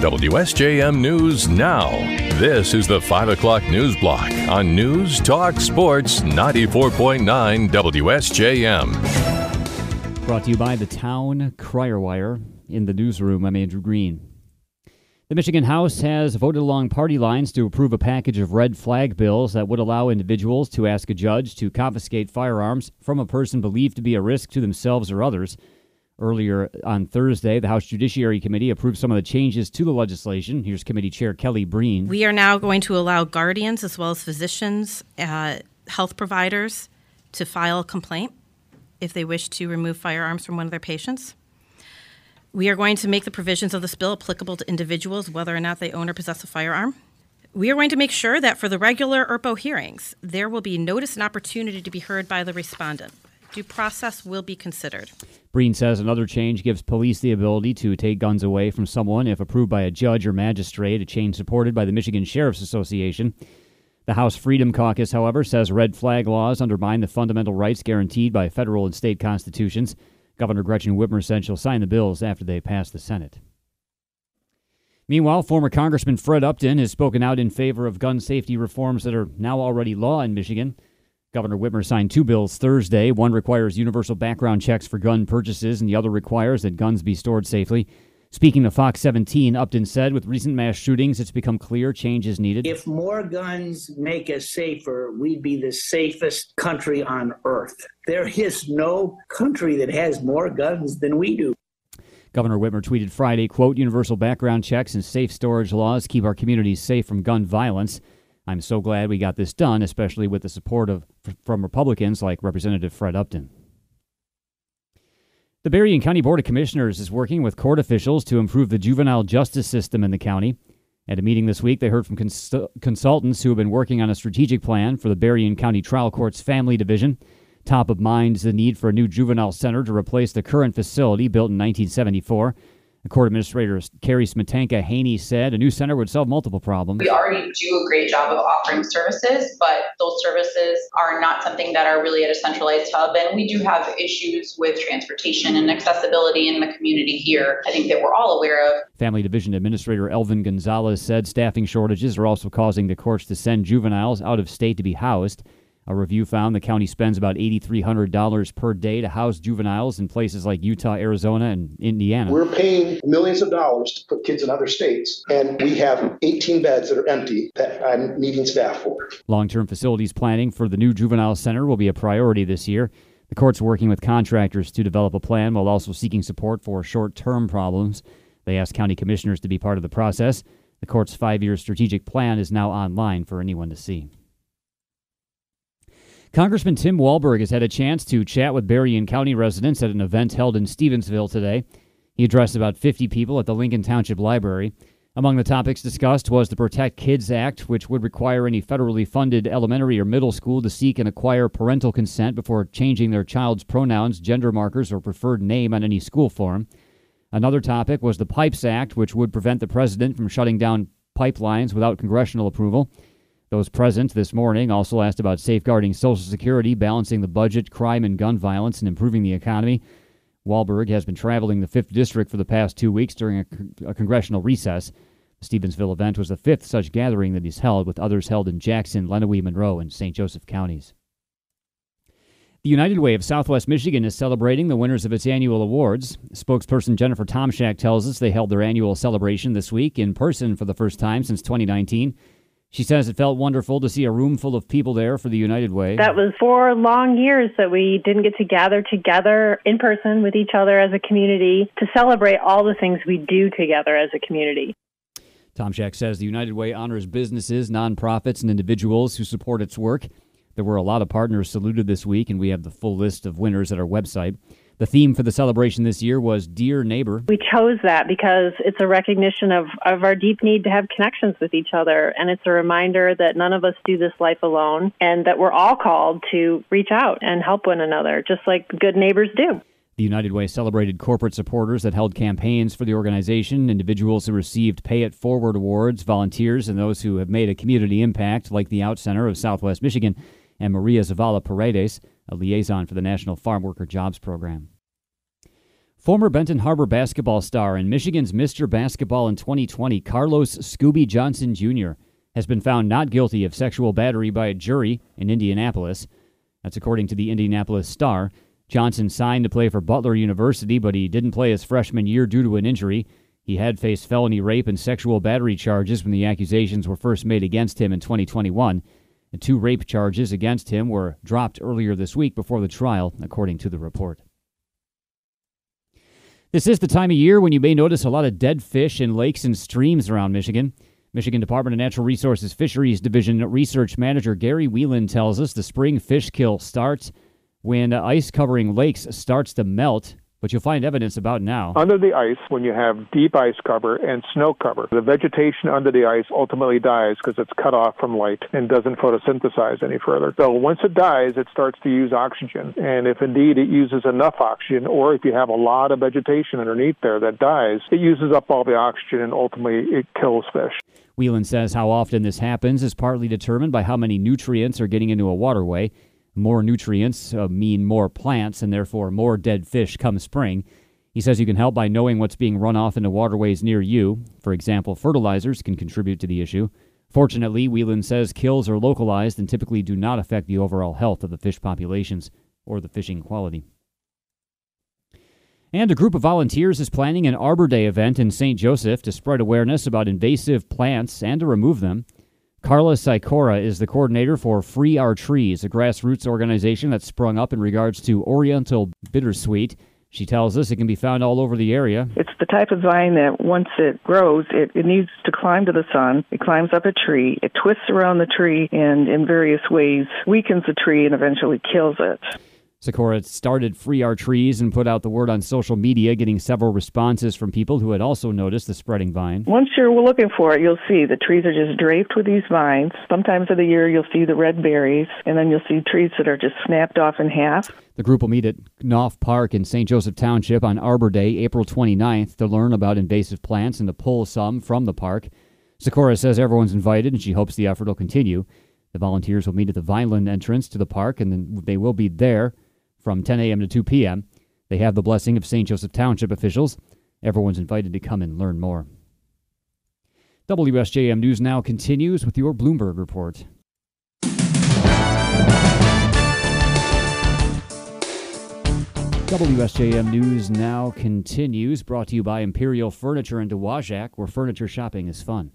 WSJM News Now. This is the 5 o'clock news block on News Talk Sports 94.9 WSJM. Brought to you by the Town Crier Wire. In the newsroom, I'm Andrew Green. The Michigan House has voted along party lines to approve a package of red flag bills that would allow individuals to ask a judge to confiscate firearms from a person believed to be a risk to themselves or others. Earlier on Thursday, the House Judiciary Committee approved some of the changes to the legislation. Here's Committee Chair Kelly Breen. We are now going to allow guardians as well as physicians, uh, health providers to file a complaint if they wish to remove firearms from one of their patients. We are going to make the provisions of this bill applicable to individuals whether or not they own or possess a firearm. We are going to make sure that for the regular ERPO hearings, there will be notice and opportunity to be heard by the respondent due process will be considered. Breen says another change gives police the ability to take guns away from someone if approved by a judge or magistrate, a change supported by the Michigan Sheriff's Association. The House Freedom Caucus, however, says red flag laws undermine the fundamental rights guaranteed by federal and state constitutions. Governor Gretchen Whitmer said she'll sign the bills after they pass the Senate. Meanwhile, former Congressman Fred Upton has spoken out in favor of gun safety reforms that are now already law in Michigan. Governor Whitmer signed two bills Thursday. One requires universal background checks for gun purchases, and the other requires that guns be stored safely. Speaking to Fox 17, Upton said, with recent mass shootings, it's become clear change is needed. If more guns make us safer, we'd be the safest country on earth. There is no country that has more guns than we do. Governor Whitmer tweeted Friday, quote, universal background checks and safe storage laws keep our communities safe from gun violence. I'm so glad we got this done, especially with the support of from Republicans like Representative Fred Upton. The Berrien County Board of Commissioners is working with court officials to improve the juvenile justice system in the county. At a meeting this week, they heard from cons- consultants who have been working on a strategic plan for the Berrien County Trial Court's Family Division. Top of mind is the need for a new juvenile center to replace the current facility built in 1974. The court administrator Carrie Smietanka Haney said a new center would solve multiple problems. We already do a great job of offering services, but those services are not something that are really at a centralized hub. And we do have issues with transportation and accessibility in the community here, I think that we're all aware of. Family Division Administrator Elvin Gonzalez said staffing shortages are also causing the courts to send juveniles out of state to be housed. A review found the county spends about $8,300 per day to house juveniles in places like Utah, Arizona, and Indiana. We're paying millions of dollars to put kids in other states, and we have 18 beds that are empty that I'm needing staff for. Long term facilities planning for the new juvenile center will be a priority this year. The court's working with contractors to develop a plan while also seeking support for short term problems. They asked county commissioners to be part of the process. The court's five year strategic plan is now online for anyone to see. Congressman Tim Walberg has had a chance to chat with Berrien County residents at an event held in Stevensville today. He addressed about 50 people at the Lincoln Township Library. Among the topics discussed was the Protect Kids Act, which would require any federally funded elementary or middle school to seek and acquire parental consent before changing their child's pronouns, gender markers, or preferred name on any school form. Another topic was the Pipes Act, which would prevent the president from shutting down pipelines without congressional approval. Those present this morning also asked about safeguarding Social Security, balancing the budget, crime and gun violence, and improving the economy. Walberg has been traveling the 5th District for the past two weeks during a, a congressional recess. The Stevensville event was the fifth such gathering that he's held, with others held in Jackson, Lenawee, Monroe, and St. Joseph counties. The United Way of Southwest Michigan is celebrating the winners of its annual awards. Spokesperson Jennifer Tomshak tells us they held their annual celebration this week in person for the first time since 2019. She says it felt wonderful to see a room full of people there for the United Way. That was four long years that we didn't get to gather together in person with each other as a community to celebrate all the things we do together as a community. Tomshak says the United Way honors businesses, nonprofits, and individuals who support its work. There were a lot of partners saluted this week, and we have the full list of winners at our website. The theme for the celebration this year was Dear Neighbor. We chose that because it's a recognition of, of our deep need to have connections with each other. And it's a reminder that none of us do this life alone and that we're all called to reach out and help one another, just like good neighbors do. The United Way celebrated corporate supporters that held campaigns for the organization, individuals who received Pay It Forward awards, volunteers, and those who have made a community impact, like the Out Center of Southwest Michigan and Maria Zavala Paredes, a liaison for the National Farm Worker Jobs Program. Former Benton Harbor basketball star and Michigan's Mr. Basketball in 2020, Carlos Scooby Johnson Jr., has been found not guilty of sexual battery by a jury in Indianapolis. That's according to the Indianapolis Star. Johnson signed to play for Butler University, but he didn't play his freshman year due to an injury. He had faced felony rape and sexual battery charges when the accusations were first made against him in 2021. The two rape charges against him were dropped earlier this week before the trial, according to the report. This is the time of year when you may notice a lot of dead fish in lakes and streams around Michigan. Michigan Department of Natural Resources Fisheries Division Research Manager Gary Whelan tells us the spring fish kill starts when ice covering lakes starts to melt, but you'll find evidence about now. Under the ice, when you have deep ice cover and snow cover, the vegetation under the ice ultimately dies because it's cut off from light and doesn't photosynthesize any further. So once it dies, it starts to use oxygen. And if indeed it uses enough oxygen, or if you have a lot of vegetation underneath there that dies, it uses up all the oxygen and ultimately it kills fish. Whelan says how often this happens is partly determined by how many nutrients are getting into a waterway. More nutrients uh, mean more plants and therefore more dead fish come spring. He says you can help by knowing what's being run off into waterways near you. For example, fertilizers can contribute to the issue. Fortunately, Whelan says kills are localized and typically do not affect the overall health of the fish populations or the fishing quality. And a group of volunteers is planning an Arbor Day event in St. Joseph to spread awareness about invasive plants and to remove them. Carla Sikora is the coordinator for Free Our Trees, a grassroots organization that sprung up in regards to Oriental bittersweet. She tells us it can be found all over the area. It's the type of vine that once it grows, it, it needs to climb to the sun. It climbs up a tree, it twists around the tree, and in various ways weakens the tree and eventually kills it. Sikora started Free Our Trees and put out the word on social media, getting several responses from people who had also noticed the spreading vine. Once you're looking for it, you'll see the trees are just draped with these vines. Sometimes of the year, you'll see the red berries, and then you'll see trees that are just snapped off in half. The group will meet at Knopf Park in St. Joseph Township on Arbor Day, April 29th, to learn about invasive plants and to pull some from the park. Sikora says everyone's invited, and she hopes the effort will continue. The volunteers will meet at the Vineland entrance to the park, and then they will be there from 10 a.m. to 2 p.m. They have the blessing of St. Joseph Township officials. Everyone's invited to come and learn more. WSJM News now continues with your Bloomberg report. WSJM News now continues, brought to you by Imperial Furniture in Dowagiac, where furniture shopping is fun.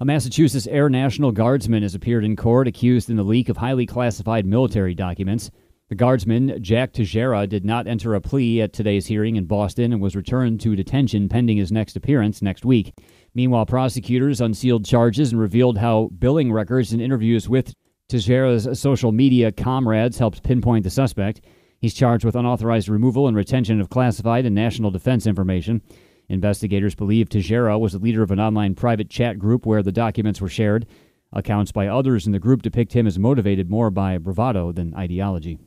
A Massachusetts Air National Guardsman has appeared in court accused in the leak of highly classified military documents. The guardsman, Jack Teixeira, did not enter a plea at today's hearing in Boston and was returned to detention pending his next appearance next week. Meanwhile, prosecutors unsealed charges and revealed how billing records and interviews with Teixeira's social media comrades helped pinpoint the suspect. He's charged with unauthorized removal and retention of classified and national defense information. Investigators believe Teixeira was the leader of an online private chat group where the documents were shared. Accounts by others in the group depict him as motivated more by bravado than ideology.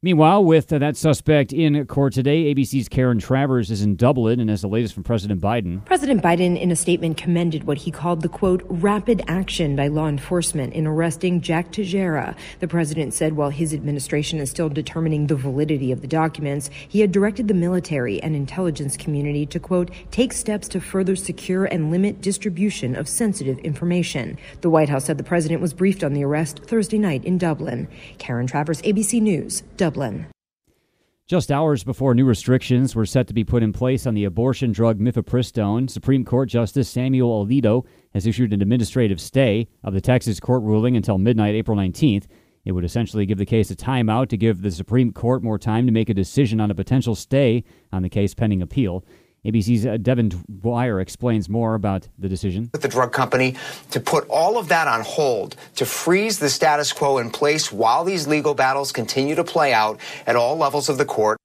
Meanwhile, with that suspect in court today, ABC's Karen Travers is in Dublin and has the latest from President Biden. President Biden, in a statement, commended what he called the quote, rapid action by law enforcement in arresting Jack Teixeira. The president said while his administration is still determining the validity of the documents, he had directed the military and intelligence community to quote, take steps to further secure and limit distribution of sensitive information. The White House said the president was briefed on the arrest Thursday night in Dublin. Karen Travers, ABC News, Dublin. Dublin. Just hours before new restrictions were set to be put in place on the abortion drug mifepristone, Supreme Court Justice Samuel Alito has issued an administrative stay of the Texas court ruling until midnight April 19th. It would essentially give the case a timeout to give the Supreme Court more time to make a decision on a potential stay on the case pending appeal. ABC's uh, Devin Dwyer explains more about the decision. With the drug company to put all of that on hold, to freeze the status quo in place while these legal battles continue to play out at all levels of the court.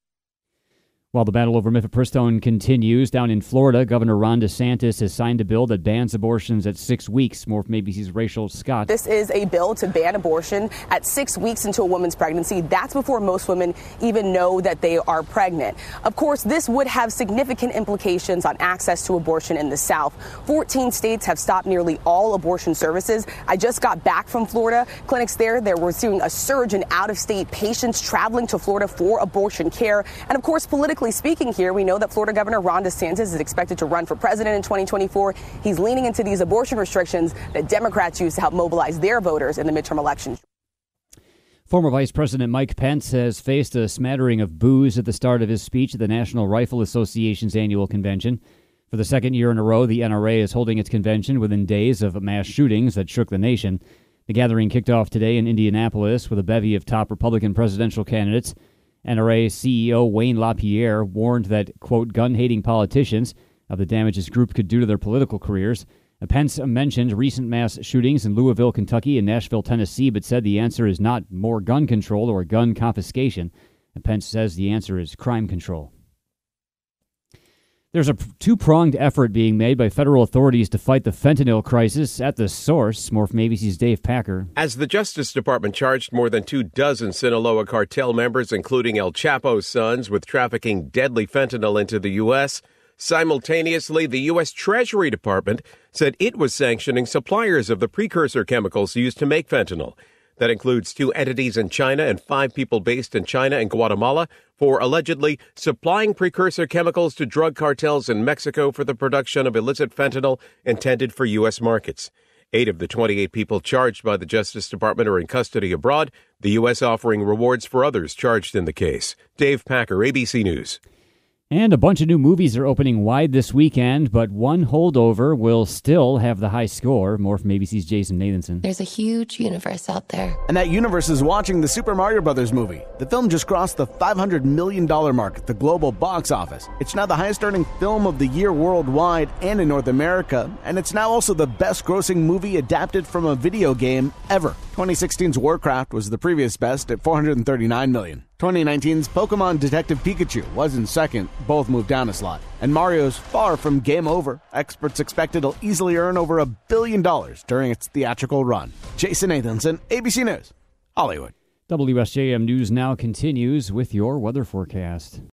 While the battle over mifepristone continues, down in Florida, Governor Ron DeSantis has signed a bill that bans abortions at six weeks. More from ABC's Rachel Scott. This is a bill to ban abortion at six weeks into a woman's pregnancy. That's before most women even know that they are pregnant. Of course, this would have significant implications on access to abortion in the South. 14 states have stopped nearly all abortion services. I just got back from Florida. Clinics there, there were seeing a surge in out of state patients traveling to Florida for abortion care. And of course, politically, politically speaking here, we know that Florida Governor Ron DeSantis is expected to run for president in 2024. He's leaning into these abortion restrictions that Democrats use to help mobilize their voters in the midterm election. Former Vice President Mike Pence has faced a smattering of boos at the start of his speech at the National Rifle Association's annual convention. For the second year in a row, the NRA is holding its convention within days of mass shootings that shook the nation. The gathering kicked off today in Indianapolis with a bevy of top Republican presidential candidates. NRA CEO Wayne LaPierre warned that, quote, gun hating politicians of the damage his group could do to their political careers. Uh, Pence mentioned recent mass shootings in Louisville, Kentucky, and Nashville, Tennessee, but said the answer is not more gun control or gun confiscation. Uh, Pence says the answer is crime control. There's a two pronged effort being made by federal authorities to fight the fentanyl crisis at the source. More from ABC's Dave Packer. As the Justice Department charged more than two dozen Sinaloa cartel members, including El Chapo's sons, with trafficking deadly fentanyl into the U.S., simultaneously, the U.S. Treasury Department said it was sanctioning suppliers of the precursor chemicals used to make fentanyl. That includes two entities in China and five people based in China and Guatemala for allegedly supplying precursor chemicals to drug cartels in Mexico for the production of illicit fentanyl intended for U.S. markets. Eight of the 28 people charged by the Justice Department are in custody abroad, the U.S. offering rewards for others charged in the case. Dave Packer, ABC News. And a bunch of new movies are opening wide this weekend, but one holdover will still have the high score. More from ABC's Jason Nathanson. There's a huge universe out there. And that universe is watching the Super Mario Brothers movie. The film just crossed the $500 million mark at the global box office. It's now the highest earning film of the year worldwide and in North America, and it's now also the best grossing movie adapted from a video game ever. 2016's Warcraft was the previous best at 439 million. 2019's Pokemon Detective Pikachu was in second, both moved down a slot. And Mario's far from game over. Experts expect it'll easily earn over a billion dollars during its theatrical run. Jason Nathanson, ABC News, Hollywood. WSJM News now continues with your weather forecast.